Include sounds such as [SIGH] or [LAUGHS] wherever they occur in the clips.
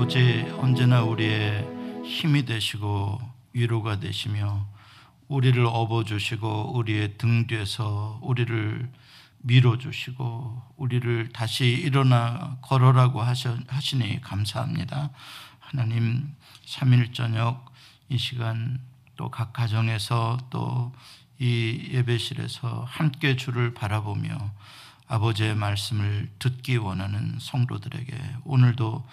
아버지 언제나 우리의 힘이 되시고 위로가 되시며 우리를 업어주시고 우리의 등 뒤에서 우리를 밀어주시고 우리를 다시 일어나 걸어라고 하시니 감사합니다. 하나님 3일 저녁 이 시간 또 각 가정에서 또 이 예배실에서 함께 주를 바라보며 아버지의 말씀을 듣기 원하는 성도들에게 오늘도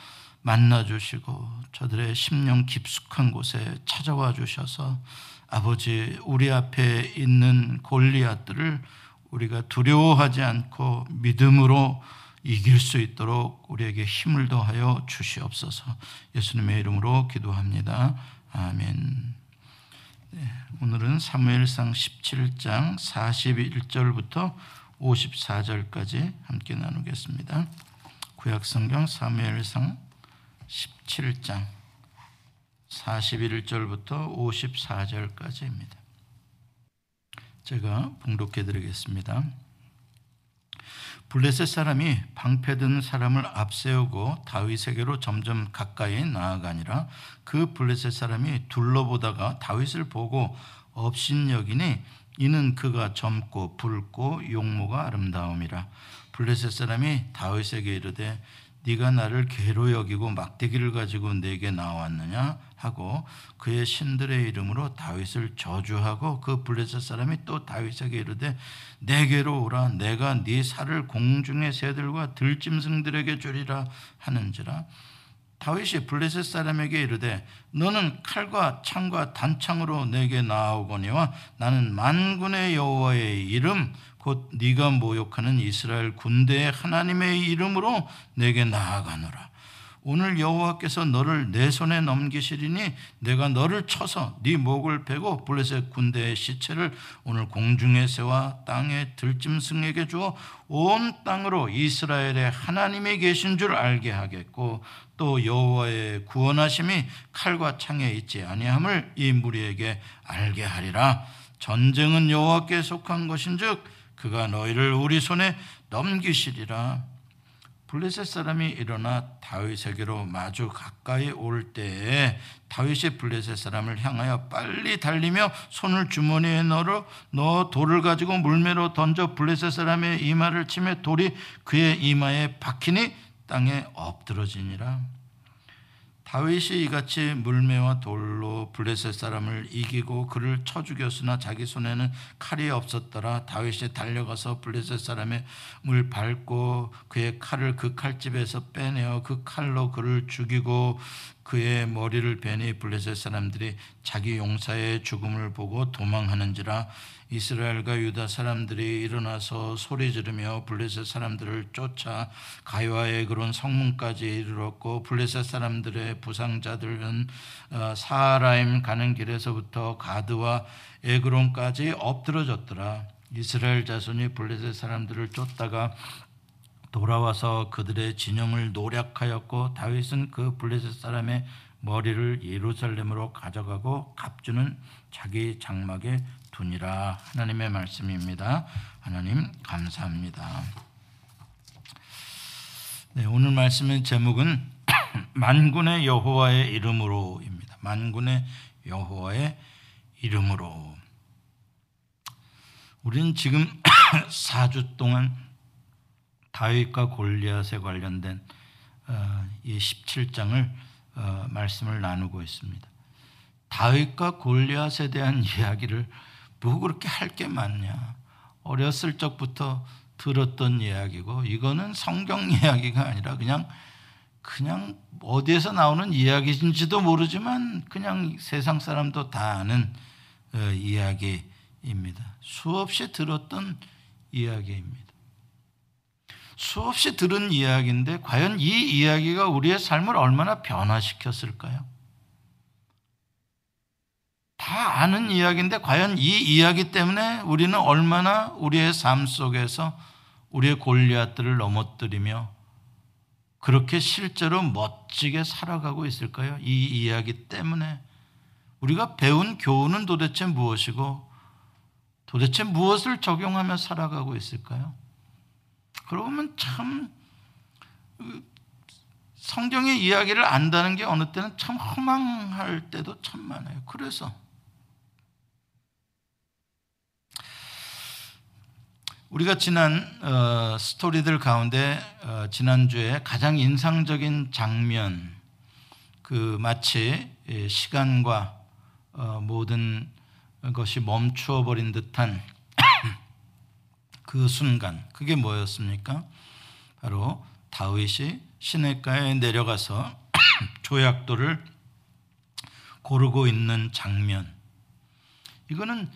만나 주시고 저들의 심령 깊숙한 곳에 찾아와 주셔서 아버지 우리 앞에 있는 골리앗들을 우리가 두려워하지 않고 믿음으로 이길 수 있도록 우리에게 힘을 더하여 주시옵소서. 예수님의 이름으로 기도합니다. 아멘. 네, 오늘은 사무엘상 17장 41절부터 54절까지 함께 나누겠습니다. 구약성경 사무엘상 17장 41절부터 54절까지입니다. 제가 봉독해 드리겠습니다. 블레셋 사람이 방패든 사람을 앞세우고 다윗에게로 점점 가까이 나아가니라 그 블레셋 사람이 둘러보다가 다윗을 보고 업신여기니 이는 그가 젊고 붉고 용모가 아름다움이라 블레셋 사람이 다윗에게 이르되 네가 나를 괴로 여기고 막대기를 가지고 내게 나왔느냐? 하고 그의 신들의 이름으로 다윗을 저주하고 그 블레셋 사람이 또 다윗에게 이르되 내게로 오라 내가 네 살을 공중의 새들과 들짐승들에게 주리라 하는지라. 다윗이 블레셋 사람에게 이르되 너는 칼과 창과 단창으로 내게 나아오거니와 나는 만군의 여호와의 이름 곧 네가 모욕하는 이스라엘 군대의 하나님의 이름으로 내게 나아가노라. 오늘 여호와께서 너를 내 손에 넘기시리니 내가 너를 쳐서 네 목을 베고 블레셋 군대의 시체를 오늘 공중의 새와 땅의 들짐승에게 주어 온 땅으로 이스라엘의 하나님이 계신 줄 알게 하겠고 또 여호와의 구원하심이 칼과 창에 있지 아니함을 이 무리에게 알게 하리라 전쟁은 여호와께 속한 것인즉 그가 너희를 우리 손에 넘기시리라. 블레셋 사람이 일어나 다윗에게로 마주 가까이 올 때에 다윗이 블레셋 사람을 향하여 빨리 달리며 손을 주머니에 넣어 넣어 돌을 가지고 물매로 던져 블레셋 사람의 이마를 치매 돌이 그의 이마에 박히니 땅에 엎드러지니라. 다윗이 이같이 물매와 돌로 블레셋 사람을 이기고 그를 쳐 죽였으나 자기 손에는 칼이 없었더라. 다윗이 달려가서 블레셋 사람의 물 밟고 그의 칼을 그 칼집에서 빼내어 그 칼로 그를 죽이고 그의 머리를 베니 블레셋 사람들이 자기 용사의 죽음을 보고 도망하는지라 이스라엘과 유다 사람들이 일어나서 소리 지르며 블레셋 사람들을 쫓아 가이와의 그런 성문까지 이르렀고 블레셋 사람들의 부상자들은 어, 사라임 가는 길에서부터 가드와 에그론까지 엎드러졌더라. 이스라엘 자손이 블레셋 사람들을 쫓다가 돌아와서 그들의 진영을 노략하였고 다윗은 그 블레셋 사람의 머리를 예루살렘으로 가져가고 갑주는 자기 장막에 두니라 하나님의 말씀입니다. 하나님 감사합니다. 네, 오늘 말씀의 제목은 [CLEARS THROAT] 만군의 여호와의 이름으로입니다. 만군의 여호와의 이름으로. 우리는 지금 [CLEARS THROAT] 4주 동안 다윗과 골리앗에 관련된 어, 이 17장을 어, 말씀을 나누고 있습니다. 다윗과 골리앗에 대한 [LAUGHS] 이야기를 뭐 그렇게 할 게 많냐? 어렸을 적부터 들었던 이야기고 이거는 성경 [LAUGHS] 이야기가 아니라 그냥 그냥 어디에서 나오는 이야기인지도 모르지만 그냥 세상 사람도 다 아는 어, 이야기입니다. 수없이 들었던 이야기입니다. 수없이 들은 이야기인데 과연 이 이야기가 우리의 삶을 얼마나 변화시켰을까요? 다 아는 이야기인데 과연 이 이야기 때문에 우리는 얼마나 우리의 삶 속에서 우리의 골리앗들을 넘어뜨리며 그렇게 실제로 멋지게 살아가고 있을까요? 이 이야기 때문에 우리가 배운 교훈은 도대체 무엇이고 도대체 무엇을 적용하며 살아가고 있을까요? 그러고 보면 참 성경의 이야기를 안다는 게 어느 때는 참 허망할 때도 참 많아요. 그래서 우리가 지난 어, 스토리들 가운데 어, 지난주에 가장 인상적인 장면 그 마치 시간과 어, 모든 것이 멈추어 버린 듯한 그 순간 그게 뭐였습니까? 바로 다윗이 시내가에 내려가서 [CLEARS THROAT] 조약돌을 고르고 있는 장면. 이거는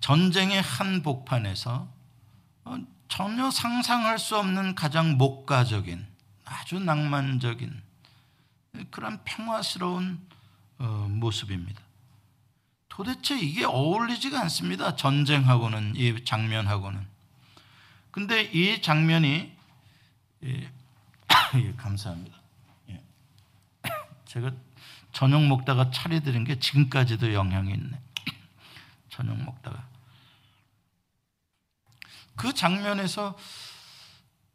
전쟁의 한 복판에서 어, 전혀 상상할 수 없는 가장 목가적인 아주 낭만적인 그런 평화스러운 어, 모습입니다. 도대체 이게 어울리지가 않습니다. 전쟁하고는 이 장면하고는. 근데 이 장면이 예, [COUGHS] 예, 감사합니다. 예. [COUGHS] 제가 저녁 먹다가 차려드린 게 지금까지도 영향이 있네. [COUGHS] 저녁 먹다가 그 장면에서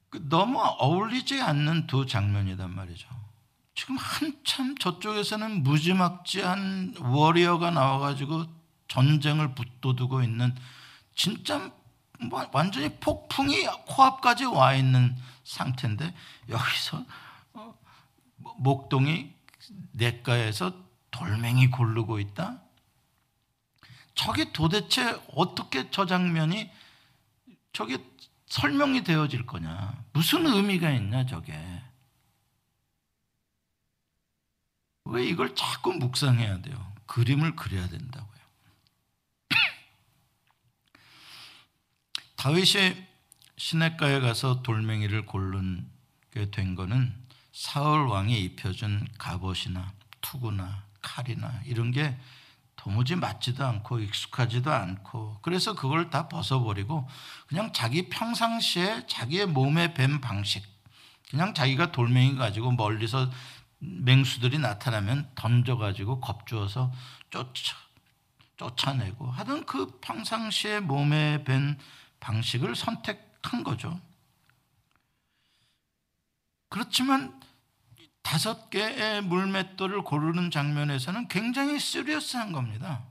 그 너무 어울리지 않는 두 장면이단 말이죠. 지금 한참 저쪽에서는 무지막지한 워리어가 나와가지고 전쟁을 붙도두고 있는 진짜 뭐 완전히 폭풍이 코앞까지 와 있는 상태인데 여기서 어, 목동이 냇가에서 돌멩이 고르고 있다. 저게 도대체 어떻게 저 장면이 저게 설명이 되어질 거냐? 무슨 의미가 있냐 저게? 왜 이걸 자꾸 묵상해야 돼요? 그림을 그려야 된다고요. 다윗이 시냇가에 가서 돌멩이를 고르게 된 거는 사울 왕이 입혀준 갑옷이나 투구나 칼이나 이런 게 도무지 맞지도 않고 익숙하지도 않고 그래서 그걸 다 벗어버리고 그냥 자기 평상시에 자기의 몸에 뱀 방식 그냥 자기가 돌멩이 가지고 멀리서 맹수들이 나타나면 던져가지고 겁주어서 쫓아, 쫓아내고 하던 그 평상시에 몸에 밴 방식을 선택한 거죠. 그렇지만 다섯 개의 물맷돌을 고르는 장면에서는 굉장히 시리어스한 겁니다.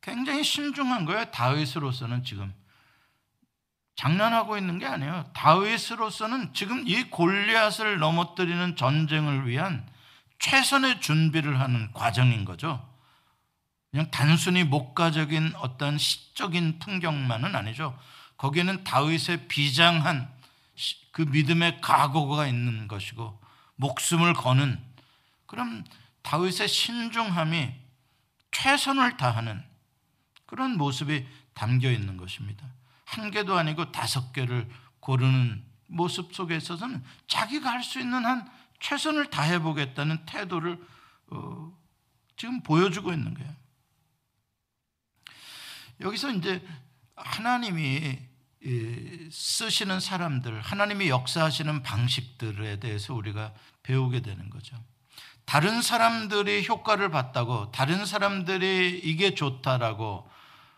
굉장히 신중한 거예요. 다윗으로서는 지금 장난하고 있는 게 아니에요. 다윗으로서는 지금 이 골리앗을 넘어뜨리는 전쟁을 위한 최선의 준비를 하는 과정인 거죠. 그냥 단순히 목가적인 어떤 시적인 풍경만은 아니죠. 거기에는 다윗의 비장한 그 믿음의 각오가 있는 것이고 목숨을 거는 그럼 다윗의 신중함이 최선을 다하는 그런 모습이 담겨 있는 것입니다. 한 개도 아니고 다섯 개를 고르는 모습 속에 있어서는 자기가 할 수 있는 한 최선을 다해 보겠다는 태도를 어, 지금 보여주고 있는 거예요. 여기서 이제 하나님이 쓰시는 사람들, 하나님이 역사하시는 방식들에 대해서 우리가 배우게 되는 거죠. 다른 사람들이 효과를 봤다고, 다른 사람들이 이게 좋다라고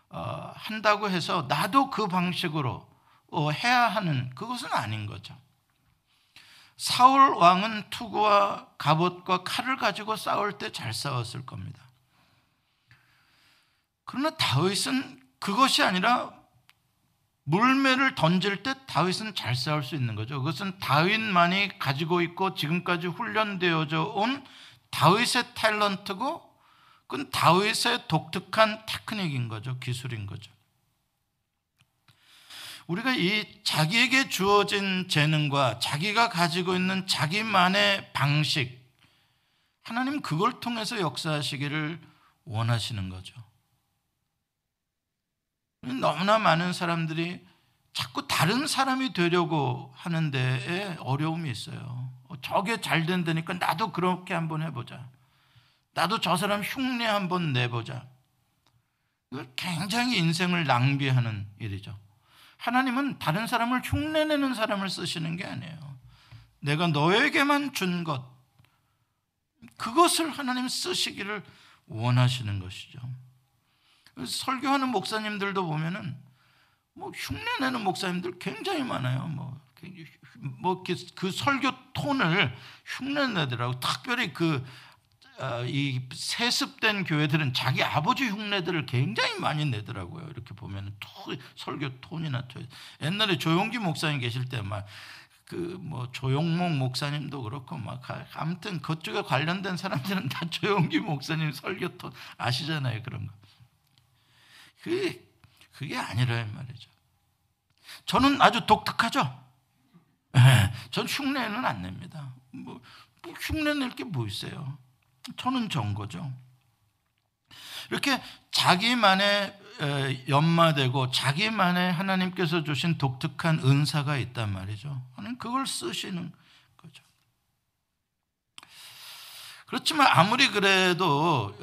어, 한다고 해서 나도 그 방식으로 어, 해야 하는 그것은 아닌 거죠. 사울 왕은 투구와 갑옷과 칼을 가지고 싸울 때 잘 싸웠을 겁니다. 그러나 다윗은 그것이 아니라 물매를 던질 때 다윗은 잘 싸울 수 있는 거죠. 그것은 다윗만이 가지고 있고 지금까지 훈련되어져 온 다윗의 탤런트고 그건 다윗의 독특한 테크닉인 거죠. 기술인 거죠. 우리가 이 자기에게 주어진 재능과 자기가 가지고 있는 자기만의 방식, 하나님 그걸 통해서 역사하시기를 원하시는 거죠. 너무나 많은 사람들이 자꾸 다른 사람이 되려고 하는데 어려움이 있어요. 저게 잘 된다니까 나도 그렇게 한번 해보자. 나도 저 사람 흉내 한번 내보자. 이걸 굉장히 인생을 낭비하는 일이죠. 하나님은 다른 사람을 흉내내는 사람을 쓰시는 게 아니에요. 내가 너에게만 준 것, 그것을 하나님 쓰시기를 원하시는 것이죠. 설교하는 목사님들도 보면은 뭐 흉내내는 목사님들 굉장히 많아요. 뭐 뭐그 그 설교 톤을 흉내내더라고. 특별히 그 어, 이 세습된 교회들은 자기 아버지 흉내들을 굉장히 많이 내더라고요. 이렇게 보면 설교 톤이나 톤. 옛날에 조용기 목사님 계실 때 막 그 뭐 조용목 목사님도 그렇고 막 아무튼 그쪽에 관련된 사람들은 다 조용기 목사님 설교 톤 아시잖아요 그런 거. 그게 그게 아니라 말이죠. 저는 아주 독특하죠. 네, 전 흉내는 안 냅니다. 뭐, 뭐 흉내 낼 게 뭐 있어요? 저는 전 거죠. 이렇게 자기만의 연마되고 자기만의 하나님께서 주신 독특한 은사가 있단 말이죠. 그걸 쓰시는 거죠. 그렇지만 아무리 그래도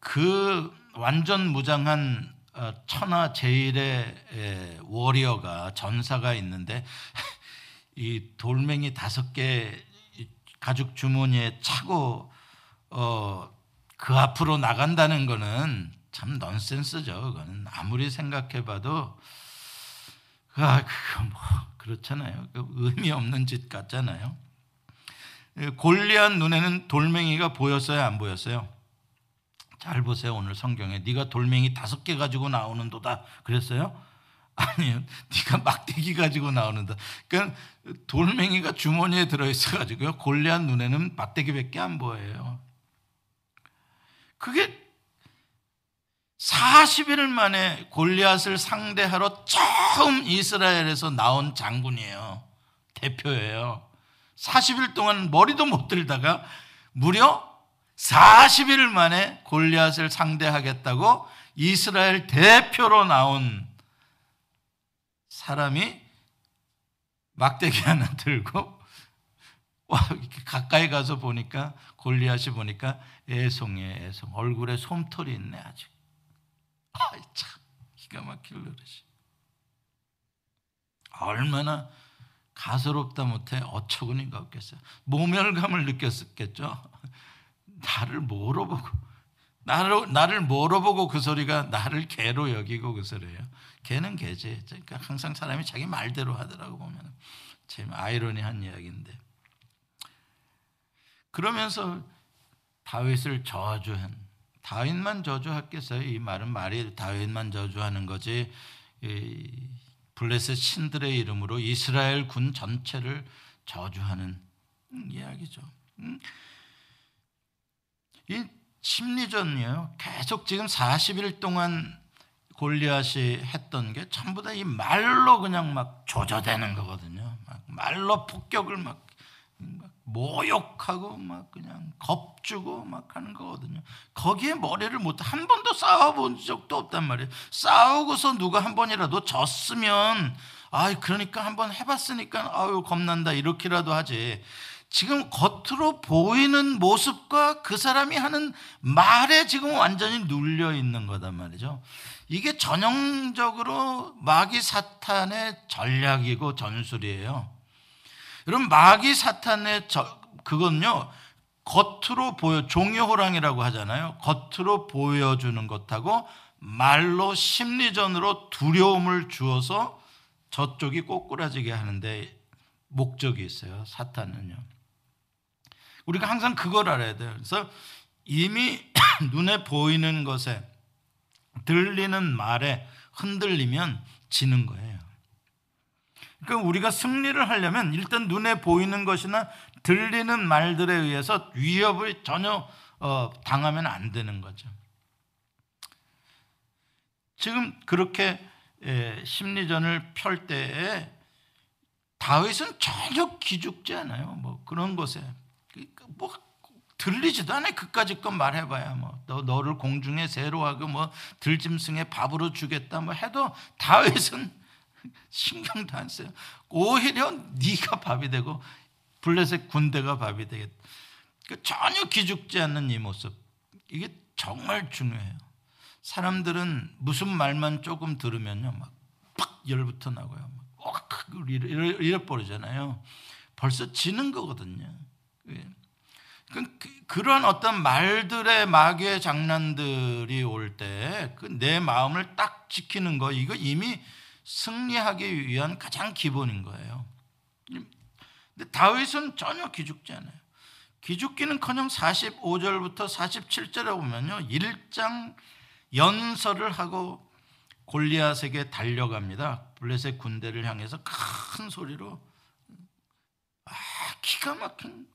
그 완전 무장한 어, 천하 제일의 워리어가 전사가 있는데 [LAUGHS] 이 돌멩이 다섯 개 가죽 주머니에 차고 어, 그 앞으로 나간다는 거는 참 넌센스죠. 그거는 아무리 생각해봐도 아, 그거 뭐 그렇잖아요. 그 의미 없는 짓 같잖아요. 골리앗 눈에는 돌멩이가 보였어요, 안 보였어요? 잘 보세요. 오늘 성경에 네가 돌멩이 다섯 개 가지고 나오는도다. 그랬어요? [LAUGHS] 아니요. 네가 막대기 가지고 나오는다. 그러니까 돌멩이가 주머니에 들어 있어 가지고요. 골리앗 눈에는 막대기밖에 안 보여요. 그게 40일 만에 골리앗을 상대하러 처음 이스라엘에서 나온 장군이에요. 대표예요. 40일 동안 머리도 못 들다가 무려 40일 만에 골리앗을 상대하겠다고 이스라엘 대표로 나온 사람이 막대기 하나 [LAUGHS] 들고 와, 가까이 가서 보니까 골리앗이 보니까 애송이에 애송. 얼굴에 솜털이 있네 아직 아이 참 기가 막힐 노릇이 얼마나 가소롭다 못해 어처구니가 없겠어요. 모멸감을 느꼈겠죠 나를 뭐로 보고 나를 나를 뭐로 보고 그 소리가 나를 개로 여기고 그 소리예요. 개는 개지. 그러니까 항상 사람이 자기 말대로 하더라고 보면 참 아이러니한 이야기인데. 그러면서 다윗을 저주한 다윗만 저주했겠어요? 이 말은 말이 다윗만 저주하는 거지. 블레셋 신들의 이름으로 이스라엘 군 전체를 저주하는 이야기죠. 음? 이 심리전이에요. 계속 지금 40일 동안 골리앗이 했던 게 전부 다 이 말로 그냥 막 조져대는 거거든요. 막 말로 폭격을 막, 막 모욕하고 막 그냥 겁주고 막 하는 거거든요. 거기에 머리를 못 한 번도 싸워본 적도 없단 말이에요. 싸우고서 누가 한 번이라도 졌으면 아 그러니까 한 번 해봤으니까 아유 겁난다 이렇게라도 하지. 지금 겉으로 보이는 모습과 그 사람이 하는 말에 지금 완전히 눌려 있는 거단 말이죠. 이게 전형적으로 마귀 사탄의 전략이고 전술이에요. 여러분 마귀 사탄의 저, 그건요 겉으로 보여 종이호랑이라고 하잖아요. 겉으로 보여주는 것하고 말로 심리전으로 두려움을 주어서 저쪽이 꼬꾸라지게 하는데 목적이 있어요. 사탄은요. 우리가 항상 그걸 알아야 돼요. 그래서 이미 [COUGHS] 눈에 보이는 것에 들리는 말에 흔들리면 지는 거예요. 그러니까 우리가 승리를 하려면 일단 눈에 보이는 것이나 들리는 말들에 의해서 위협을 전혀 어, 당하면 안 되는 거죠. 지금 그렇게 심리전을 펼 때에 다윗은 전혀 기죽지 않아요. 뭐 그런 것에 뭐 들리지도 않아 그까짓 건 말해봐야 뭐 너, 너를 공중에 새로 하고 뭐 들짐승에 밥으로 주겠다 뭐 해도 다윗은 [LAUGHS] 신경도 안 써요. 오히려 네가 밥이 되고 블레셋 군대가 밥이 되겠다. 그 전혀 기죽지 않는 이 모습 이게 정말 중요해요. 사람들은 무슨 말만 조금 들으면요 막팍 열부터 나고요. 막 이래 버리잖아요. 벌써 지는 거거든요. 예. 그, 그런 어떤 말들의 마귀의 장난들이 올때그내 마음을 딱 지키는 거 이거 이미 승리하기 위한 가장 기본인 거예요. 근데 다윗은 전혀 기죽지 않아요. 기죽기는커녕 45절부터 47절에 보면요. 일장 연설을 하고 골리앗에게 달려갑니다. 블레셋 군대를 향해서 큰 소리로 아, 기가 막힌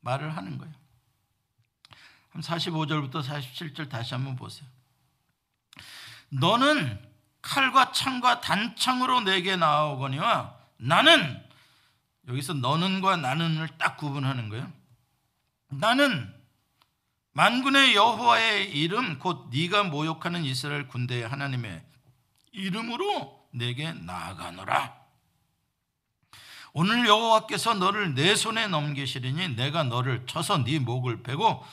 말을 하는 거예요. 45절부터 47절 다시 한번 보세요. 너는 칼과 창과 단창으로 내게 나오거니와 나는 여기서 너는과 나는을 딱 구분하는 거예요. 나는 만군의 여호와의 이름 곧 네가 모욕하는 이스라엘 군대의 하나님의 이름으로 내게 나아가노라. 오늘 여호와께서 너를 내 손에 넘기시리니 내가 너를 쳐서 네 목을 베고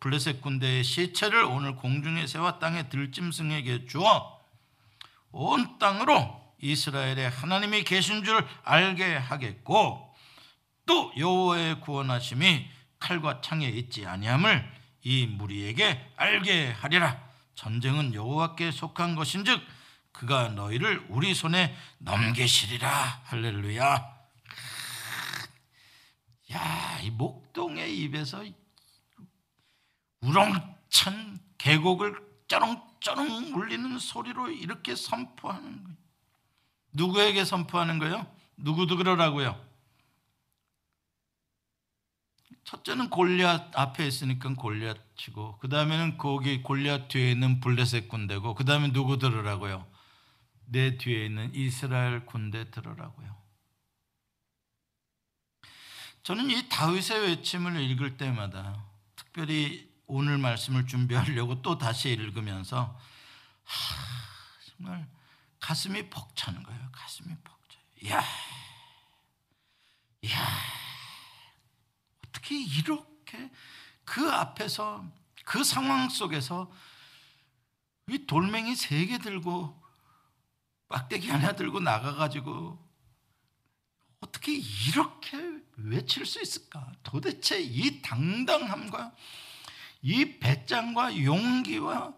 블레셋 군대의 시체를 오늘 공중에 세워 땅에 들짐승에게 주어 온 땅으로 이스라엘의 하나님이 계신 줄 알게 하겠고 또 여호와의 구원하심이 칼과 창에 있지 아니함을 이 무리에게 알게 하리라. 전쟁은 여호와께 속한 것인즉 그가 너희를 우리 손에 넘기시리라 할렐루야 야, 이 목동의 입에서 우렁찬 계곡을 쩌렁쩌렁 울리는 소리로 이렇게 선포하는 거예요. 누구에게 선포하는 거예요? 누구도 그러라고요. 첫째는 골리앗 앞에 있으니까 골리앗 치고 그 다음에는 거기 골리앗 뒤에 있는 블레셋 군대고 그 다음에 누구 들으라고요? 내 뒤에 있는 이스라엘 군대 들으라고요. 저는 이 다윗의 외침을 읽을 때마다 특별히 오늘 말씀을 준비하려고 또 다시 읽으면서 하, 정말 가슴이 벅차는 거예요. 가슴이 벅차요. 야, 야, 어떻게 이렇게 그 앞에서 그 상황 속에서 이 돌멩이 세 개 들고 빡대기 하나 들고 나가가지고 어떻게 이렇게 외칠 수 있을까? 도대체 이 당당함과 이 배짱과 용기와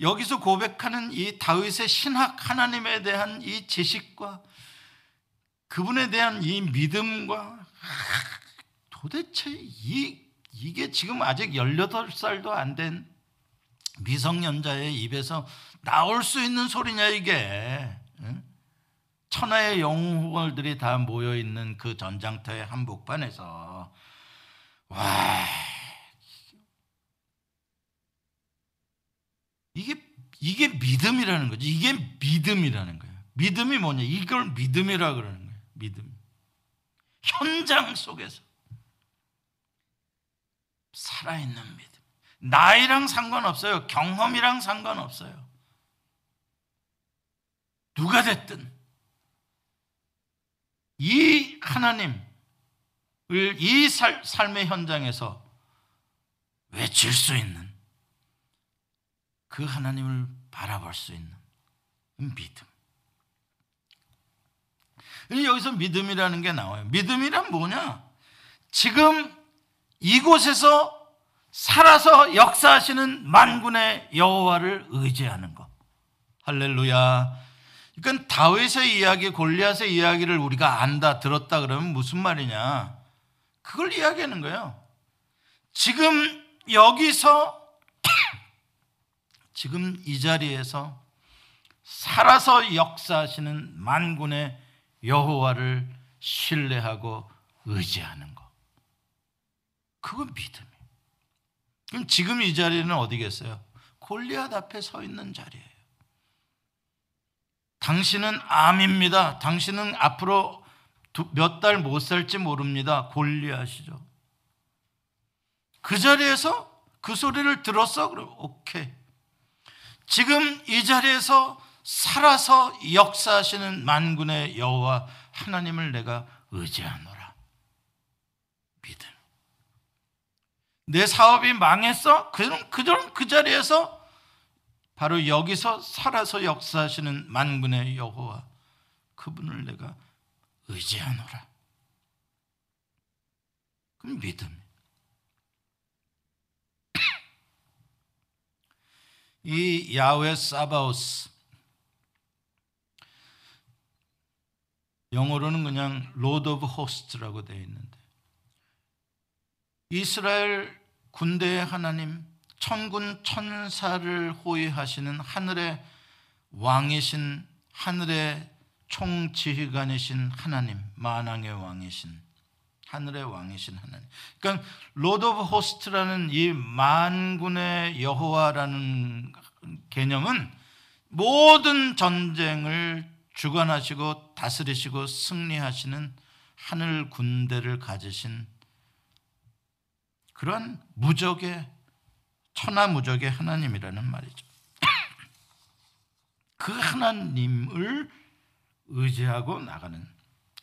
여기서 고백하는 이 다윗의 신학 하나님에 대한 이 지식과 그분에 대한 이 믿음과 도대체 이 이게 지금 아직 18살도 안 된 미성년자의 입에서 나올 수 있는 소리냐 이게 천하의 영웅들이 다 모여 있는 그 전장터의 한복판에서 와 이게 이게 믿음이라는 거지. 이게 믿음이라는 거예요. 믿음이 뭐냐? 이걸 믿음이라 그러는 거예요. 믿음. 현장 속에서 살아있는 믿음. 나이랑 상관없어요. 경험이랑 상관없어요. 누가 됐든 이 하나님을 이 살, 삶의 현장에서 외칠 수 있는 그 하나님을 바라볼 수 있는 믿음. 여기서 믿음이라는 게 나와요. 믿음이란 뭐냐? 지금 이곳에서 살아서 역사하시는 만군의 여호와를 의지하는 것. 할렐루야. 그러니까 다윗의 이야기, 골리앗의 이야기를 우리가 안다, 들었다 그러면 무슨 말이냐? 그걸 이야기하는 거예요. 지금 여기서 [CLEARS THROAT] 지금 이 자리에서 살아서 역사하시는 만군의 여호와를 신뢰하고 의지하는 것. 그건 믿음이에요. 그럼 지금 이 자리는 어디겠어요? 골리앗 앞에 서 있는 자리예요. 당신은 암입니다. 당신은 앞으로 몇 달 못 살지 모릅니다. 골리앗이죠. 그 자리에서 그 소리를 들었어? 그럼 오케이. 지금 이 자리에서 살아서 역사하시는 만군의 여호와 하나님을 내가 의지하노라. 믿음. 내 사업이 망했어? 그럼 그 자리에서 바로 여기서 살아서 역사하시는 만군의 여호와 그분을 내가 의지하노라. 그럼 믿음. 이 야훼 사바오스 영어로는 그냥 Lord of Hosts라고 되어 있는데 이스라엘 군대의 하나님 천군 천사를 호위하시는 하늘의 왕이신 하늘의 총지휘관이신 하나님 만왕의 왕이신 하늘의 왕이신 하나님. 그러니까 Lord of Hosts라는 이 만군의 여호와라는 개념은 모든 전쟁을 주관하시고 다스리시고 승리하시는 하늘 군대를 가지신 그러한 무적의 천하무적의 하나님이라는 말이죠. [CLEARS THROAT] 그 하나님을 의지하고 나가는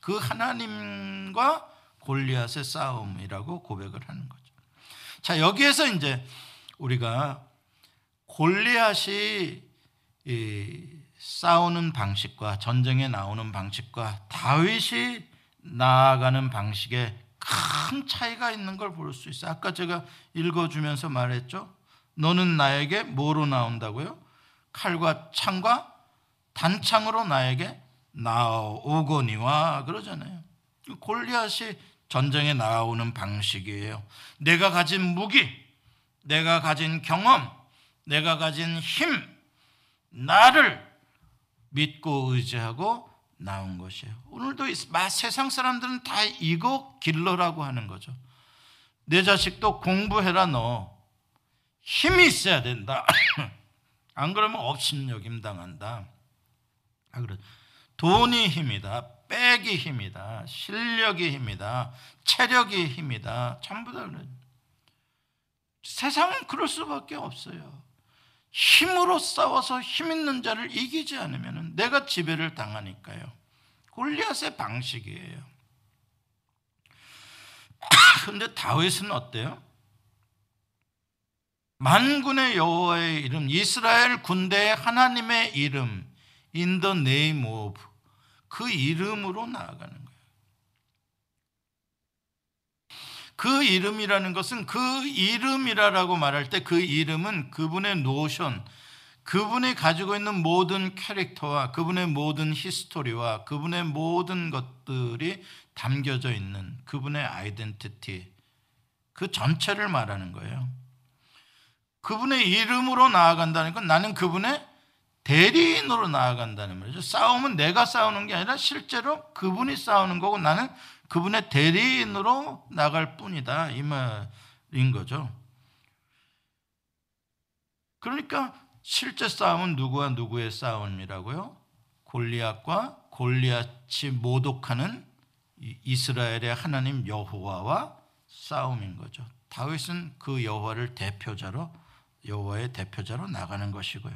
그 하나님과 골리앗의 싸움이라고 고백을 하는 거죠. 자, 여기에서 이제 우리가 골리앗이 싸우는 방식과 전쟁에 나오는 방식과 다윗이 나아가는 방식에 큰 차이가 있는 걸 볼 수 있어요. 아까 제가 읽어주면서 말했죠. 너는 나에게 뭐로 나온다고요? 칼과 창과 단창으로 나에게 나오거니와 그러잖아요. 골리앗이 전쟁에 나오는 방식이에요. 내가 가진 무기, 내가 가진 경험, 내가 가진 힘, 나를 믿고 의지하고 나온 것이에요. 오늘도 세상 사람들은 다 이거 길러라고 하는 거죠. 내 자식도 공부해라 너. 힘이 있어야 된다. [CLEARS THROAT] 안 그러면 업신여김 당한다. 아, 그래. 돈이 힘이다. 백이 힘이다. 실력이 힘이다. 체력이 힘이다. 전부 다 그래. 세상은 그럴 수밖에 없어요. 힘으로 싸워서 힘 있는 자를 이기지 않으면 내가 지배를 당하니까요. 골리앗의 방식이에요. [CLEARS THROAT] 근데 다윗은 어때요? 만군의 여호와의 이름, 이스라엘 군대의 하나님의 이름, in the name of 그 이름으로 나아가는 거예요. 그 이름이라는 것은 그 이름이라고 말할 때 그 이름은 그분의 notion, 그분이 가지고 있는 모든 캐릭터와 그분의 모든 history와 그분의 모든 것들이 담겨져 있는 그분의 identity, 그 전체를 말하는 거예요. 그분의 이름으로 나아간다는 건 나는 그분의 대리인으로 나아간다는 말이죠. 싸움은 내가 싸우는 게 아니라 실제로 그분이 싸우는 거고 나는 그분의 대리인으로 나갈 뿐이다. 이 말인 거죠. 그러니까 실제 싸움은 누구와 누구의 싸움이라고요? 골리앗과 골리앗이 모독하는 이스라엘의 하나님 여호와와 싸움인 거죠. 다윗은 그 여호와를 대표자로 여호와의 대표자로 나가는 것이고요.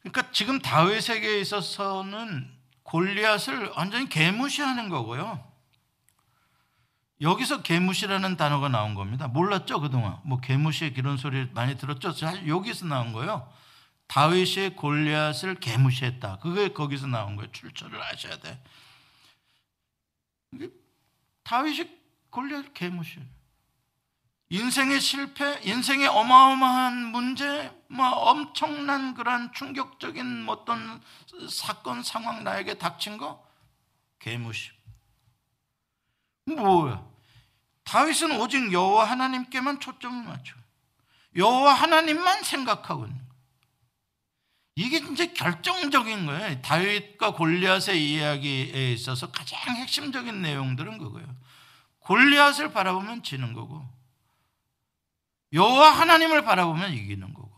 그러니까 지금 다윗에게 있어서는 골리앗을 완전히 개무시하는 거고요. 여기서 개무시라는 단어가 나온 겁니다. 몰랐죠 그동안? 뭐 개무시 이런 소리 많이 들었죠. 여기서 나온 거예요. 다윗이 골리앗을 개무시했다. 그게 거기서 나온 거예요. 출처를 아셔야 돼. 다윗이 골리앗을 개무시. 인생의 실패, 인생의 어마어마한 문제, 뭐 엄청난 그런 충격적인 어떤 사건 상황 나에게 닥친 거 개무시. 뭐야? 다윗은 오직 여호와 하나님께만 초점을 맞춰. 여호와 하나님만 생각하고 있는. 이게 이제 결정적인 거예요. 다윗과 골리앗의 이야기에 있어서 가장 핵심적인 내용들은 그거예요. 골리앗을 바라보면 지는 거고 여호와 하나님을 바라보면 이기는 거고.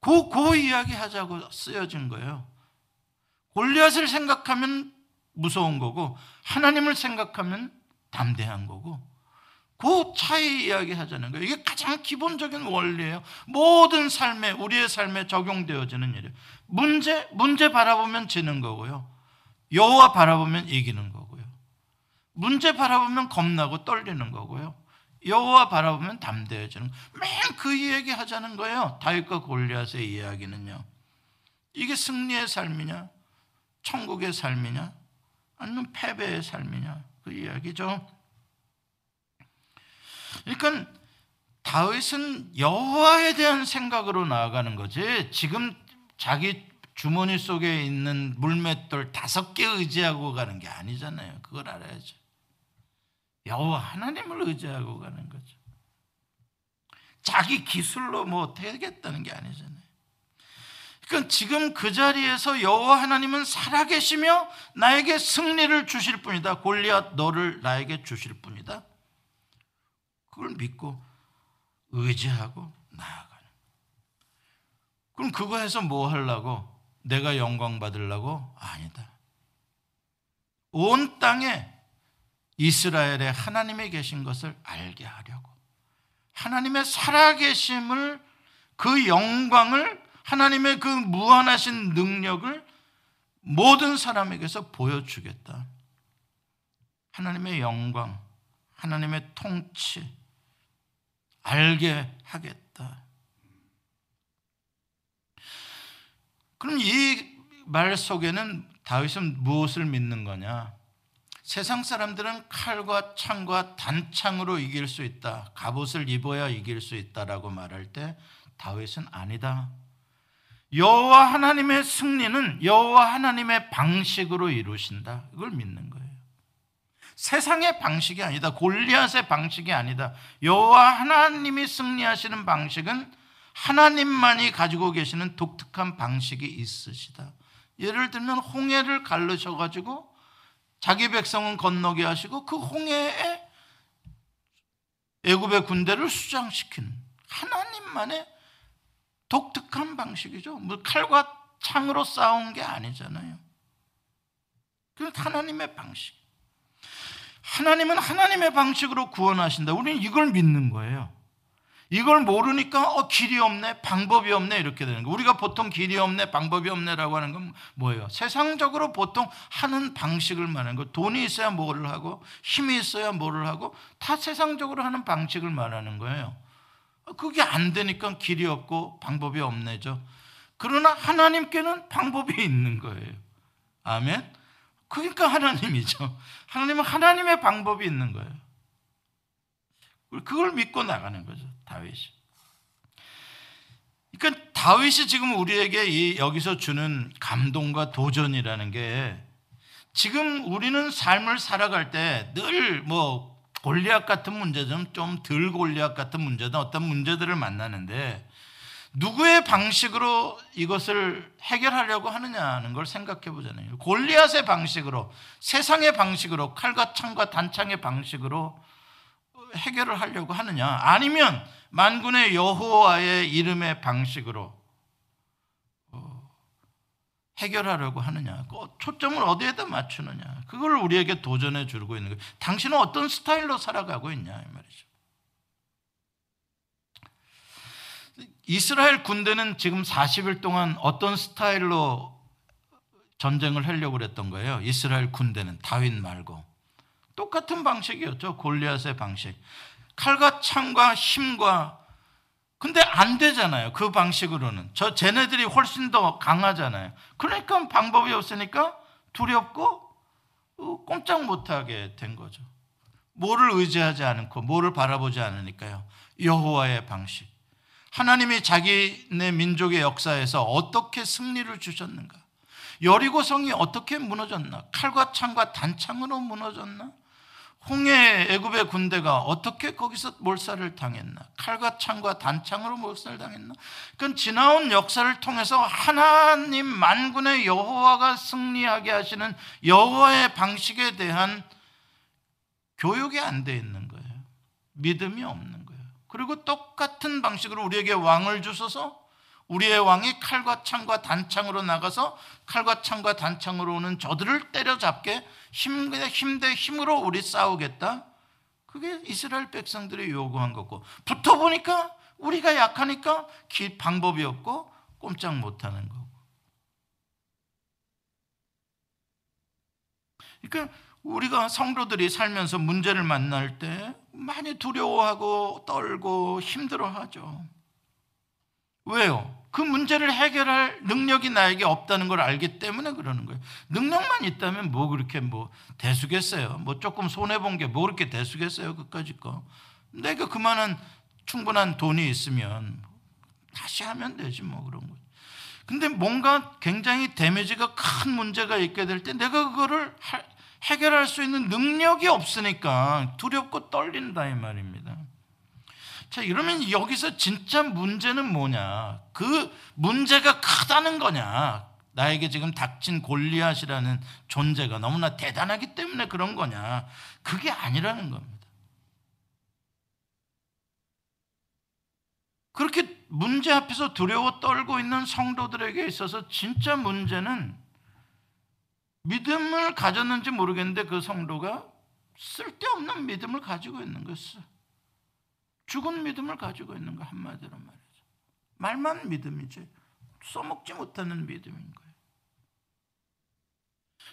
그, 그 이야기 하자고 쓰여진 거예요. 골리앗을 생각하면 무서운 거고 하나님을 생각하면 담대한 거고 그 차이 이야기 하자는 거예요. 이게 가장 기본적인 원리예요. 모든 삶에 우리의 삶에 적용되어지는 일이에요. 문제 문제 바라보면 지는 거고요. 여호와 바라보면 이기는 거고요. 문제 바라보면 겁나고 떨리는 거고요. 여호와 바라보면 담대해지는 맨그 이야기 하자는 거예요. 다윗과 골리앗의 이야기는요. 이게 승리의 삶이냐, 천국의 삶이냐, 아니면 패배의 삶이냐 그 이야기죠. 그러니까 다윗은 여호와에 대한 생각으로 나아가는 거지. 지금 자기 주머니 속에 있는 물맷돌 다섯 개 의지하고 가는 게 아니잖아요. 그걸 알아야죠. 여호와 하나님을 의지하고 가는 거죠. 자기 기술로 뭐 되겠다는 게 아니잖아요. 그러니까 지금 그 자리에서 여호와 하나님은 살아계시며 나에게 승리를 주실 뿐이다. 골리앗 너를 나에게 주실 뿐이다. 그걸 믿고 의지하고 나아가는. 그럼 그거 해서 뭐 하려고? 내가 영광 받으려고? 아니다. 온 땅에 이스라엘의 하나님이 계신 것을 알게 하려고. 하나님의 살아계심을 그 영광을 하나님의 그 무한하신 능력을 모든 사람에게서 보여주겠다. 하나님의 영광, 하나님의 통치, 알게 하겠다. 그럼 이 말 속에는 다윗은 무엇을 믿는 거냐? 세상 사람들은 칼과 창과 단창으로 이길 수 있다. 갑옷을 입어야 이길 수 있다라고 말할 때 다윗은 아니다. 여호와 하나님의 승리는 여호와 하나님의 방식으로 이루신다. 이걸 믿는 거예요. 세상의 방식이 아니다. 골리앗의 방식이 아니다. 여호와 하나님이 승리하시는 방식은 하나님만이 가지고 계시는 독특한 방식이 있으시다. 예를 들면 홍해를 갈르셔 가지고 자기 백성은 건너게 하시고 그 홍해에 애굽의 군대를 수장시키는 하나님만의 독특한 방식이죠. 뭐 칼과 창으로 싸운 게 아니잖아요. 그 하나님의 방식. 하나님은 하나님의 방식으로 구원하신다. 우리는 이걸 믿는 거예요. 이걸 모르니까 어 길이 없네, 방법이 없네 이렇게 되는 거. 우리가 보통 길이 없네, 방법이 없네라고 하는 건 뭐예요? 세상적으로 보통 하는 방식을 말하는 거. 돈이 있어야 뭐를 하고 힘이 있어야 뭐를 하고 다 세상적으로 하는 방식을 말하는 거예요. 그게 안 되니까 길이 없고 방법이 없네죠. 그러나 하나님께는 방법이 있는 거예요. 아멘. 그러니까 하나님이죠. 하나님은 하나님의 방법이 있는 거예요. 그걸 믿고 나가는 거죠. 다윗이. 그러니까 다윗이 지금 우리에게 이 여기서 주는 감동과 도전이라는 게 지금 우리는 삶을 살아갈 때 늘 뭐 골리앗 같은 문제든 좀 덜 골리앗 같은 문제든 어떤 문제들을 만나는데 누구의 방식으로 이것을 해결하려고 하느냐는 걸 생각해 보잖아요. 골리앗의 방식으로, 세상의 방식으로, 칼과 창과 단창의 방식으로 해결을 하려고 하느냐? 아니면 만군의 여호와의 이름의 방식으로 해결하려고 하느냐? 그 초점을 어디에다 맞추느냐? 그걸 우리에게 도전해 주고 있는 거예요. 당신은 어떤 스타일로 살아가고 있냐 이 말이죠. 이스라엘 군대는 지금 40일 동안 어떤 스타일로 전쟁을 하려고 그랬던 거예요. 이스라엘 군대는 다윗 말고 똑같은 방식이었죠. 골리앗의 방식. 칼과 창과 힘과 근데 안 되잖아요. 그 방식으로는. 저 쟤네들이 훨씬 더 강하잖아요. 그러니까 방법이 없으니까 두렵고 어, 꼼짝 못하게 된 거죠. 뭐를 의지하지 않고 뭐를 바라보지 않으니까요. 여호와의 방식. 하나님이 자기네 민족의 역사에서 어떻게 승리를 주셨는가? 여리고성이 어떻게 무너졌나? 칼과 창과 단창으로 무너졌나? 홍해 애굽의 군대가 어떻게 거기서 몰살을 당했나? 칼과 창과 단창으로 몰살을 당했나? 그건 지나온 역사를 통해서 하나님 만군의 여호와가 승리하게 하시는 여호와의 방식에 대한 교육이 안 돼 있는 거예요. 믿음이 없는 거예요. 그리고 똑같은 방식으로 우리에게 왕을 주셔서 우리의 왕이 칼과 창과 단창으로 나가서 칼과 창과 단창으로 오는 저들을 때려잡게 힘대힘대 힘으로 우리 싸우겠다. 그게 이스라엘 백성들이 요구한 거고 붙어 보니까 우리가 약하니까 방법이 없고 꼼짝 못하는 거고. 그러니까 우리가 성도들이 살면서 문제를 만날 때 많이 두려워하고 떨고 힘들어하죠. 왜요? 그 문제를 해결할 능력이 나에게 없다는 걸 알기 때문에 그러는 거예요. 능력만 있다면 뭐 그렇게 뭐 대수겠어요. 뭐 조금 손해 본 게 뭐 그렇게 대수겠어요. 그까짓 거. 내가 그만한 충분한 돈이 있으면 다시 하면 되지 뭐 그런 거. 근데 뭔가 굉장히 데미지가 큰 문제가 있게 될 때 내가 그거를 해결할 수 있는 능력이 없으니까 두렵고 떨린다 이 말입니다. 자, 이러면 여기서 진짜 문제는 뭐냐? 그 문제가 크다는 거냐? 나에게 지금 닥친 골리앗이라는 존재가 너무나 대단하기 때문에 그런 거냐? 그게 아니라는 겁니다. 그렇게 문제 앞에서 두려워 떨고 있는 성도들에게 있어서 진짜 문제는 믿음을 가졌는지 모르겠는데 그 성도가 쓸데없는 믿음을 가지고 있는 것을 죽은 믿음을 가지고 있는 거 한마디로 말이죠. 말만 믿음이지 써먹지 못하는 믿음인 거예요.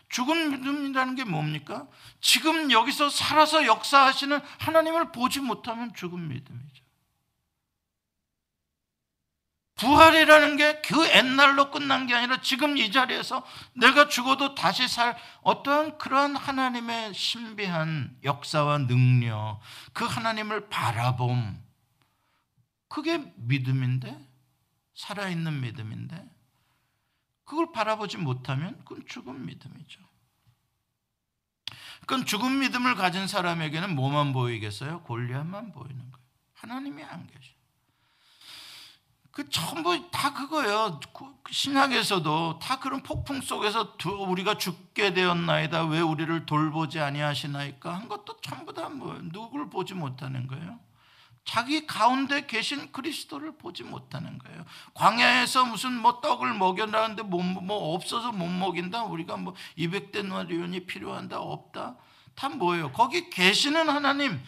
죽은 믿음이라는 게 뭡니까? 지금 여기서 살아서 역사하시는 하나님을 보지 못하면 죽은 믿음이죠. 부활이라는 게 그 옛날로 끝난 게 아니라 지금 이 자리에서 내가 죽어도 다시 살 어떠한 그러한 하나님의 신비한 역사와 능력, 그 하나님을 바라봄, 그게 믿음인데, 살아있는 믿음인데, 그걸 바라보지 못하면 그건 죽은 믿음이죠. 그건 죽은 믿음을 가진 사람에게는 뭐만 보이겠어요? 골리앗만 보이는 거예요. 하나님이 안 계셔. 그 전부 다 그거예요. 그 신약에서도 다 그런 폭풍 속에서 우리가 죽게 되었나이다. 왜 우리를 돌보지 아니하시나이까 한 것도 전부 다 뭐 누구를 보지 못하는 거예요. 자기 가운데 계신 그리스도를 보지 못하는 거예요. 광야에서 무슨 뭐 떡을 먹여라는데 뭐, 뭐 없어서 못 먹인다. 우리가 뭐 200데나리온이 필요한다. 없다. 다 뭐예요? 거기 계시는 하나님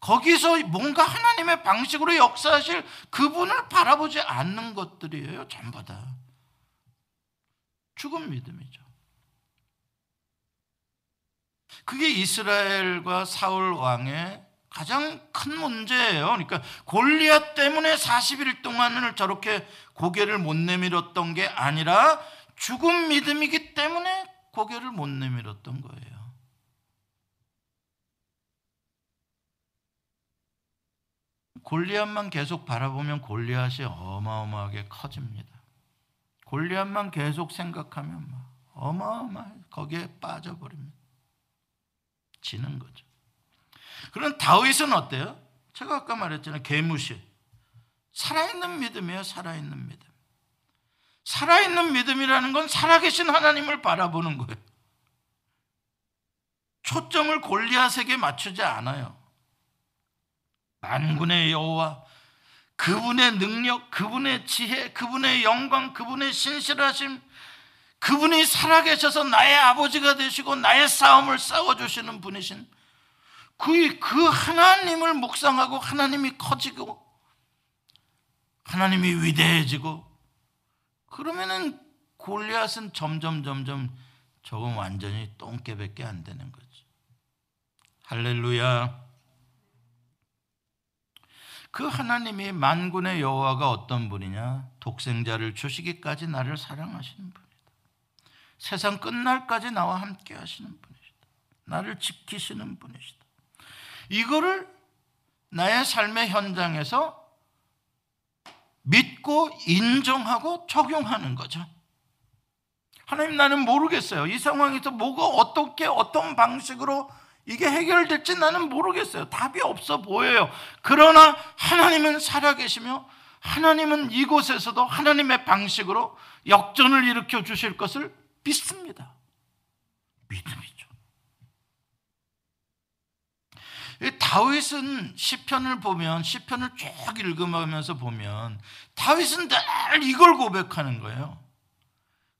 거기서 뭔가 하나님의 방식으로 역사하실 그분을 바라보지 않는 것들이에요. 전부 다. 죽은 믿음이죠. 그게 이스라엘과 사울 왕의 가장 큰 문제예요. 그러니까 골리앗 때문에 40일 동안을 저렇게 고개를 못 내밀었던 게 아니라 죽은 믿음이기 때문에 고개를 못 내밀었던 거예요. 골리앗만 계속 바라보면 골리앗이 어마어마하게 커집니다. 골리앗만 계속 생각하면 어마어마해 거기에 빠져버립니다. 지는 거죠. 그럼 다윗은 어때요? 제가 아까 말했잖아요. 개무시. 살아있는 믿음이에요. 살아있는 믿음. 살아있는 믿음이라는 건 살아계신 하나님을 바라보는 거예요. 초점을 골리앗에게 맞추지 않아요. 만군의 여호와 그분의 능력, 그분의 지혜, 그분의 영광, 그분의 신실하심, 그분이 살아계셔서 나의 아버지가 되시고 나의 싸움을 싸워주시는 분이신 그, 그 하나님을 묵상하고 하나님이 커지고 하나님이 위대해지고 그러면은 골리앗은 점점 점점 조금 완전히 똥개밖에 안 되는 거지. 할렐루야. 그 하나님이 만군의 여호와가 어떤 분이냐? 독생자를 주시기까지 나를 사랑하시는 분이다. 세상 끝날까지 나와 함께 하시는 분이시다. 나를 지키시는 분이시다. 이거를 나의 삶의 현장에서 믿고 인정하고 적용하는 거죠. 하나님 나는 모르겠어요. 이 상황에서 뭐가 어떻게 어떤 방식으로 이게 해결될지 나는 모르겠어요. 답이 없어 보여요. 그러나 하나님은 살아계시며 하나님은 이곳에서도 하나님의 방식으로 역전을 일으켜 주실 것을 믿습니다. 믿음이죠. 다윗은 시편을 보면 시편을 쭉 읽으면서 보면 다윗은 늘 이걸 고백하는 거예요.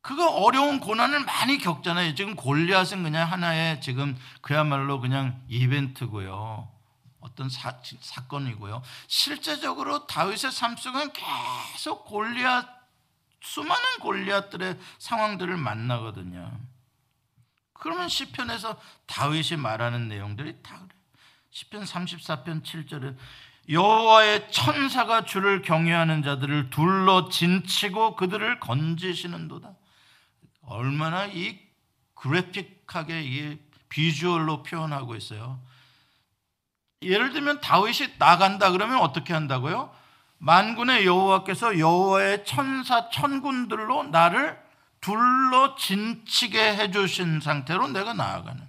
그거 어려운 고난을 많이 겪잖아요. 지금 골리앗은 그냥 하나의 지금 그야말로 그냥 이벤트고요. 어떤 사, 사건이고요. 실제적으로 다윗의 삶 속은 계속 골리앗 수많은 골리앗들의 상황들을 만나거든요. 그러면 시편에서 다윗이 말하는 내용들이 다 그래. 시편 34편 7절에 여호와의 천사가 주를 경외하는 자들을 둘러 진치고 그들을 건지시는도다. 얼마나 이 그래픽하게 이 비주얼로 표현하고 있어요. 예를 들면 다윗이 나간다 그러면 어떻게 한다고요? 만군의 여호와께서 여호와의 천사 천군들로 나를 둘러 진치게 해주신 상태로 내가 나아가는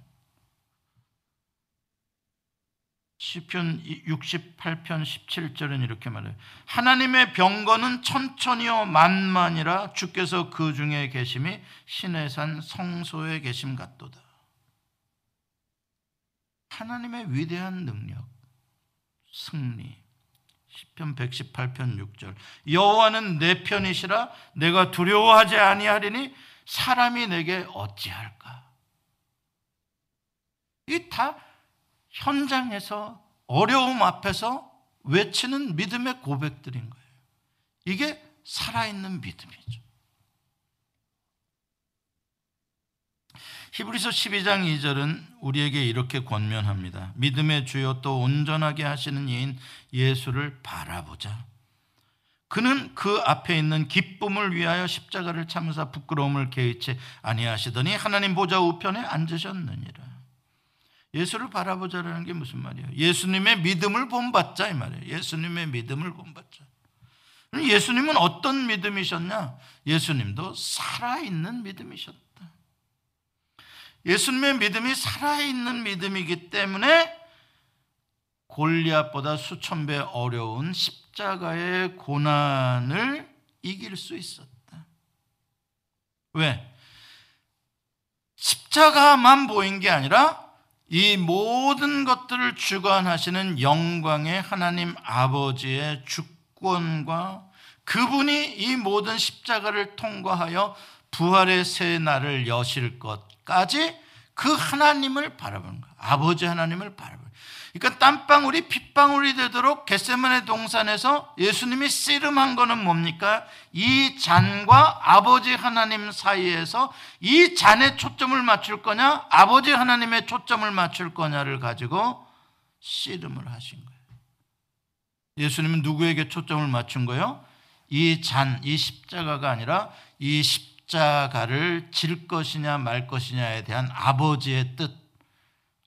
시편 68편 17절은 이렇게 말해요. 하나님의 병거는 천천히요 만만이라 주께서 그 중에 계심이 신의 산 성소에 계심 같도다. 하나님의 위대한 능력, 승리. 시편 118편 6절. 여호와는 내 편이시라 내가 두려워하지 아니하리니 사람이 내게 어찌할까? 이다 현장에서 어려움 앞에서 외치는 믿음의 고백들인 거예요. 이게 살아있는 믿음이죠. 히브리서 12장 2절은 우리에게 이렇게 권면합니다. 믿음의 주요 또 온전하게 하시는 이인 예수를 바라보자. 그는 그 앞에 있는 기쁨을 위하여 십자가를 참으사 부끄러움을 개의치 아니하시더니 하나님 보좌 우편에 앉으셨느니라. 예수를 바라보자라는 게 무슨 말이에요? 예수님의 믿음을 본받자 이 말이에요. 예수님의 믿음을 본받자. 예수님은 어떤 믿음이셨냐? 예수님도 살아있는 믿음이셨다. 예수님의 믿음이 살아있는 믿음이기 때문에 골리앗보다 수천 배 어려운 십자가의 고난을 이길 수 있었다. 왜? 십자가만 보인 게 아니라 이 모든 것들을 주관하시는 영광의 하나님 아버지의 주권과 그분이 이 모든 십자가를 통과하여 부활의 새 날을 여실 것까지 그 하나님을 바라보는 거예요. 아버지 하나님을 바라보는 거예요. 그러니까 땀방울이 핏방울이 되도록 겟세만의 동산에서 예수님이 씨름한 거는 뭡니까? 이 잔과 아버지 하나님 사이에서 이 잔에 초점을 맞출 거냐, 아버지 하나님의 초점을 맞출 거냐를 가지고 씨름을 하신 거예요. 예수님은 누구에게 초점을 맞춘 거예요? 이 잔, 이 십자가가 아니라 이 십자가를 질 것이냐 말 것이냐에 대한 아버지의 뜻,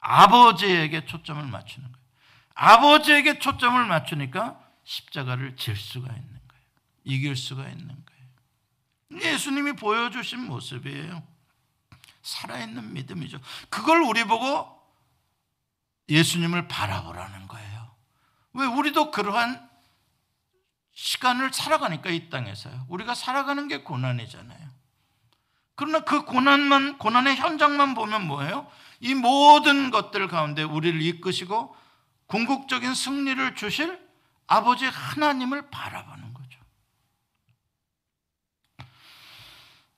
아버지에게 초점을 맞추는 거예요. 아버지에게 초점을 맞추니까 십자가를 질 수가 있는 거예요. 이길 수가 있는 거예요. 예수님이 보여주신 모습이에요. 살아있는 믿음이죠. 그걸 우리 보고 예수님을 바라보라는 거예요. 왜 우리도 그러한 시간을 살아가니까 이 땅에서요. 우리가 살아가는 게 고난이잖아요. 그러나 그 고난만 고난의 현장만 보면 뭐예요? 이 모든 것들 가운데 우리를 이끄시고 궁극적인 승리를 주실 아버지 하나님을 바라보는 거죠.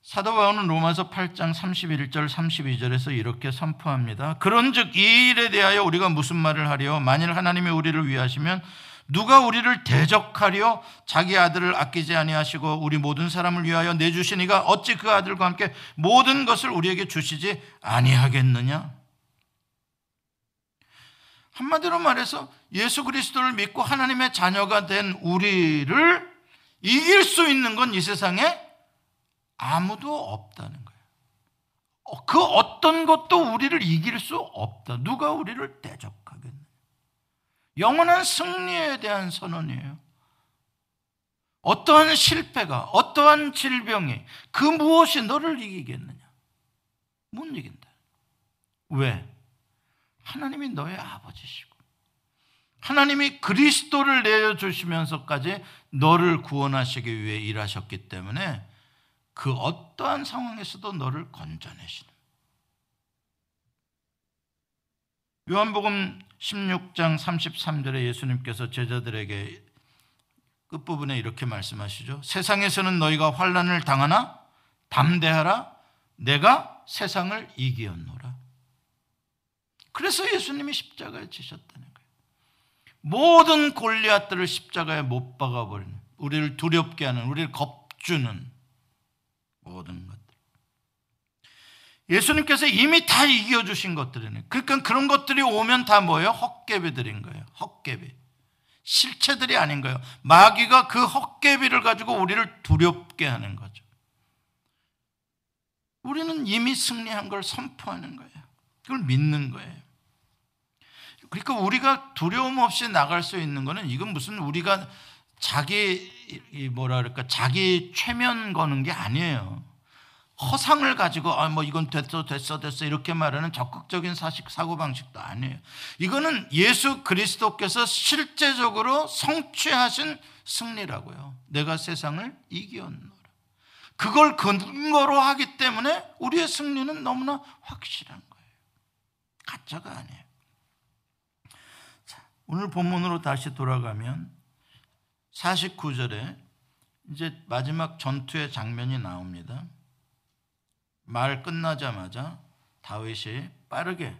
사도 바울은 로마서 8장 31절 32절에서 이렇게 선포합니다. 그런즉 이 일에 대하여 우리가 무슨 말을 하리요 만일 하나님이 우리를 위하시면 누가 우리를 대적하려 자기 아들을 아끼지 아니하시고 우리 모든 사람을 위하여 내주시니가 어찌 그 아들과 함께 모든 것을 우리에게 주시지 아니하겠느냐? 한마디로 말해서 예수 그리스도를 믿고 하나님의 자녀가 된 우리를 이길 수 있는 건 이 세상에 아무도 없다는 거예요. 어, 그 어떤 것도 우리를 이길 수 없다. 누가 우리를 대적하겠느냐? 영원한 승리에 대한 선언이에요. 어떠한 실패가, 어떠한 질병이, 그 무엇이 너를 이기겠느냐? 못 이긴다. 왜? 하나님이 너의 아버지시고, 하나님이 그리스도를 내어주시면서까지 너를 구원하시기 위해 일하셨기 때문에 그 어떠한 상황에서도 너를 건져내시는. 요한복음 16장 33절에 예수님께서 제자들에게 끝부분에 이렇게 말씀하시죠. 세상에서는 너희가 환란을 당하나 담대하라 내가 세상을 이기었노라. 그래서 예수님이 십자가에 지셨다는 거예요. 모든 골리앗들을 십자가에 못 박아 버리는 우리를 두렵게 하는 우리를 겁주는 모든 것 예수님께서 이미 다 이겨주신 것들이네. 그러니까 그런 것들이 오면 다 뭐예요? 헛개비들인 거예요. 헛개비. 실체들이 아닌 거예요. 마귀가 그 헛개비를 가지고 우리를 두렵게 하는 거죠. 우리는 이미 승리한 걸 선포하는 거예요. 그걸 믿는 거예요. 그러니까 우리가 두려움 없이 나갈 수 있는 거는 이건 무슨 우리가 자기 이 뭐라 그럴까 자기 최면 거는 게 아니에요. 허상을 가지고 아 뭐 이건 됐어 됐어 됐어 이렇게 말하는 적극적인 사식 사고 방식도 아니에요. 이거는 예수 그리스도께서 실제적으로 성취하신 승리라고요. 내가 세상을 이기었노라. 그걸 근거로 하기 때문에 우리의 승리는 너무나 확실한 거예요. 가짜가 아니에요. 자, 오늘 본문으로 다시 돌아가면 49절에 이제 마지막 전투의 장면이 나옵니다. 말 끝나자마자 다윗이 빠르게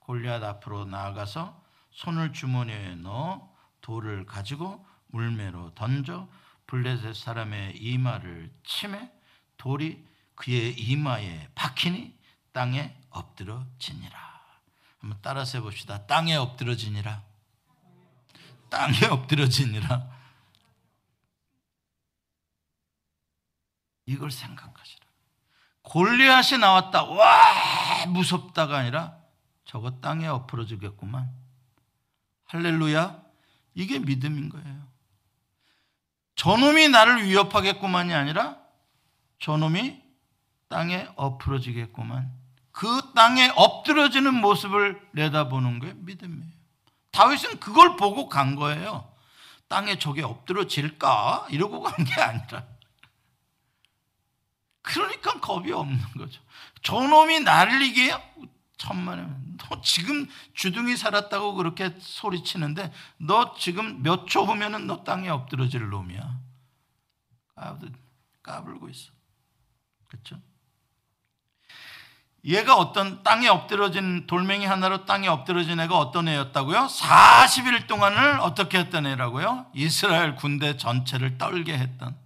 골리앗 앞으로 나아가서 손을 주머니에 넣어 돌을 가지고 물매로 던져 블레셋 사람의 이마를 치매 돌이 그의 이마에 박히니 땅에 엎드러지니라. 한번 따라서 해봅시다. 땅에 엎드러지니라. 땅에 엎드러지니라. 이걸 생각하시라. 골리앗이 나왔다. 와 무섭다가 아니라 저거 땅에 엎어지겠구만. 할렐루야. 이게 믿음인 거예요. 저놈이 나를 위협하겠구만이 아니라 저놈이 땅에 엎어지겠구만. 그 땅에 엎드러지는 모습을 내다보는 게 믿음이에요. 다윗은 그걸 보고 간 거예요. 땅에 저게 엎드러질까? 이러고 간 게 아니라. 그러니까 겁이 없는 거죠. 저놈이 나를 이겨요? 천만에. 너 지금 주둥이 살았다고 그렇게 소리치는데 너 지금 몇 초 후면은 너 땅에 엎드러질 놈이야. 까불고 있어. 그렇죠? 얘가 어떤 땅에 엎드러진 돌멩이 하나로 땅에 엎드러진 애가 어떤 애였다고요? 40일 동안을 어떻게 했던 애라고요? 이스라엘 군대 전체를 떨게 했던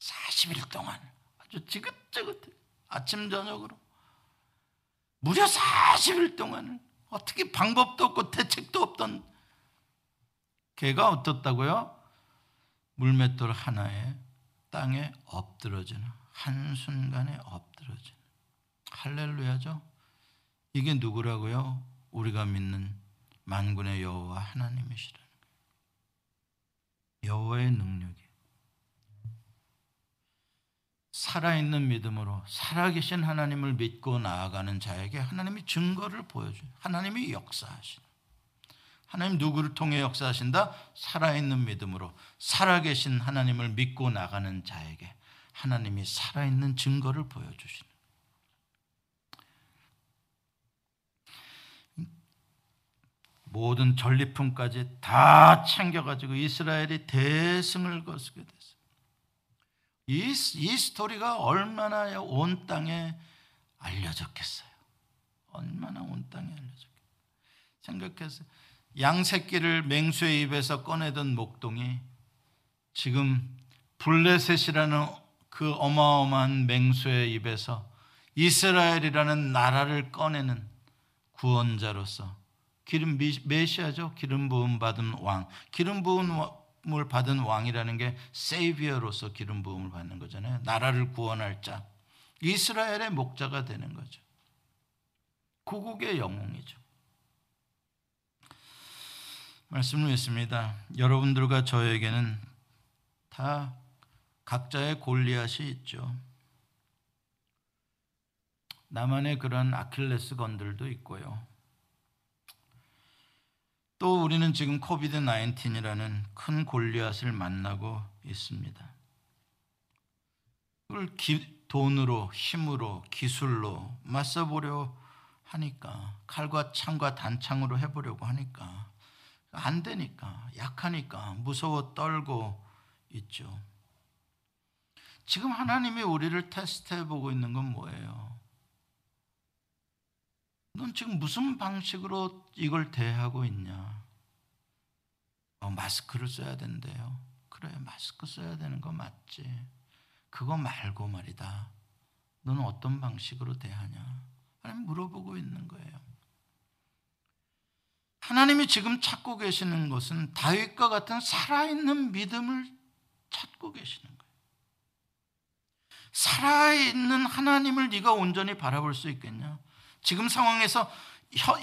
40일 동안 아주 지긋지긋해 아침 저녁으로 무려 40일 동안을 어떻게 방법도 없고 대책도 없던 걔가 어떻다고요? 물맷돌 하나에 땅에 엎드러지는 한순간에 엎드러지는 할렐루야죠. 이게 누구라고요? 우리가 믿는 만군의 여호와 하나님이시라는 거예요. 여호와의 능력이 살아있는 믿음으로 살아계신 하나님을 믿고 나아가는 자에게 하나님이 증거를 보여줘요. 하나님이 역사하시는. 하나님 누구를 통해 역사하신다? 살아있는 믿음으로 살아계신 하나님을 믿고 나가는 자에게 하나님이 살아있는 증거를 보여주시는. 모든 전리품까지 다 챙겨가지고 이스라엘이 대승을 거두게 됐어요. 이, 이 스토리가 얼마나 온 땅에 알려졌겠어요. 얼마나 온 땅에 알려졌겠어요. 생각해서 양 새끼를 맹수의 입에서 꺼내던 목동이 지금 블레셋이라는 그 어마어마한 맹수의 입에서 이스라엘이라는 나라를 꺼내는 구원자로서 기름 메시아죠. 기름 부음 받은 왕. 기름 부음 부음을 받은 왕이라는 게 세이비어로서 기름 부음을 받는 거잖아요. 나라를 구원할 자. 이스라엘의 목자가 되는 거죠. 구국의 영웅이죠. 말씀을 했습니다. 여러분들과 저에게는 다 각자의 골리앗이 있죠. 나만의 그런 아킬레스 건들도 있고요. 또 우리는 지금 코비드 19이라는 큰 골리앗을 만나고 있습니다. 그걸 기, 돈으로, 힘으로, 기술로 맞서보려 하니까 칼과 창과 단창으로 해보려고 하니까 안 되니까 약하니까 무서워 떨고 있죠. 지금 하나님이 우리를 테스트해 보고 있는 건 뭐예요? 넌 지금 무슨 방식으로 이걸 대하고 있냐? 어, 마스크를 써야 된대요. 그래, 마스크 써야 되는 거 맞지. 그거 말고 말이다. 너는 어떤 방식으로 대하냐? 하나님 물어보고 있는 거예요. 하나님이 지금 찾고 계시는 것은 다윗과 같은 살아있는 믿음을 찾고 계시는 거예요. 살아있는 하나님을 네가 온전히 바라볼 수 있겠냐? 지금 상황에서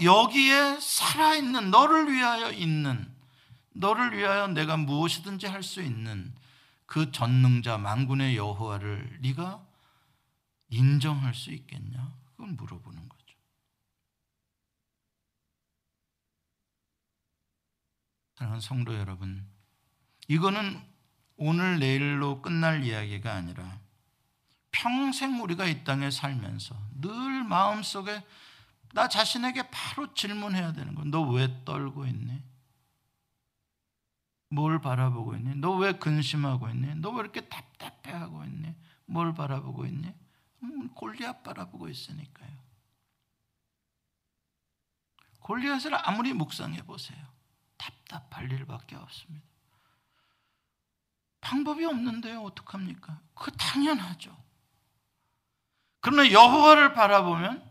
여기에 살아있는 너를 위하여 있는 너를 위하여 내가 무엇이든지 할 수 있는 그 전능자 만군의 여호와를 네가 인정할 수 있겠냐? 그건 물어보는 거죠. 사랑하는 성도 여러분, 이거는 오늘 내일로 끝날 이야기가 아니라 평생 우리가 이 땅에 살면서 늘 마음속에 나 자신에게 바로 질문해야 되는 거야. 너 왜 떨고 있니? 뭘 바라보고 있니? 너 왜 근심하고 있니? 너 왜 이렇게 답답해하고 있니? 뭘 바라보고 있니? 음, 골리앗 바라보고 있으니까요. 골리앗을 아무리 묵상해 보세요. 답답할 일밖에 없습니다. 방법이 없는데요. 어떡합니까? 그 당연하죠. 그러나 여호와를 바라보면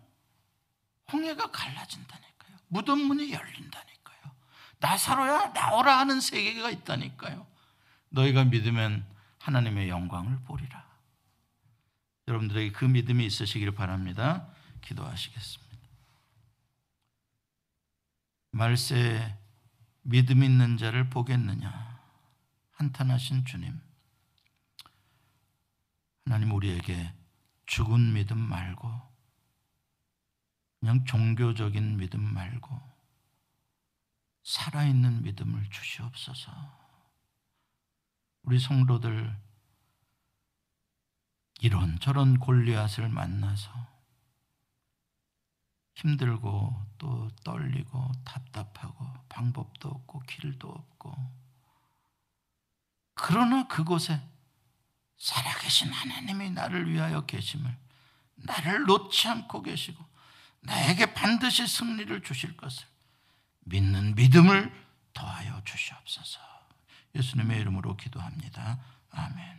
홍해가 갈라진다니까요. 무덤 문이 열린다니까요. 나사로야 나오라 하는 세계가 있다니까요. 너희가 믿으면 하나님의 영광을 보리라. 여러분들에게 그 믿음이 있으시기를 바랍니다. 기도하시겠습니다. 말세 믿음 있는 자를 보겠느냐? 한탄하신 주님. 하나님 우리에게 죽은 믿음 말고 그냥 종교적인 믿음 말고 살아있는 믿음을 주시옵소서. 우리 성도들 이런저런 골리앗을 만나서 힘들고 또 떨리고 답답하고 방법도 없고 길도 없고 그러나 그곳에 살아계신 하나님이 나를 위하여 계심을 나를 놓지 않고 계시고 나에게 반드시 승리를 주실 것을 믿는 믿음을 더하여 주시옵소서. 예수님의 이름으로 기도합니다. 아멘.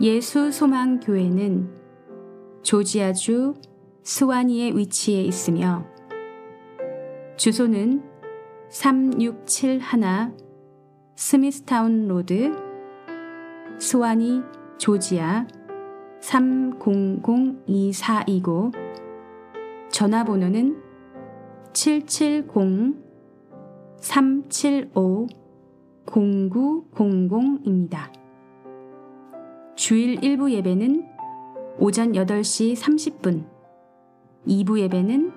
예수 소망 교회는 조지아주 스와니에 위치해 있으며 주소는 3671 스미스타운 로드 스와니 조지아 30024이고 전화번호는 770-375-0900입니다. 주일 1부 예배는 오전 8시 30분, 2부 예배는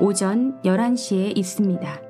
오전 11시에 있습니다.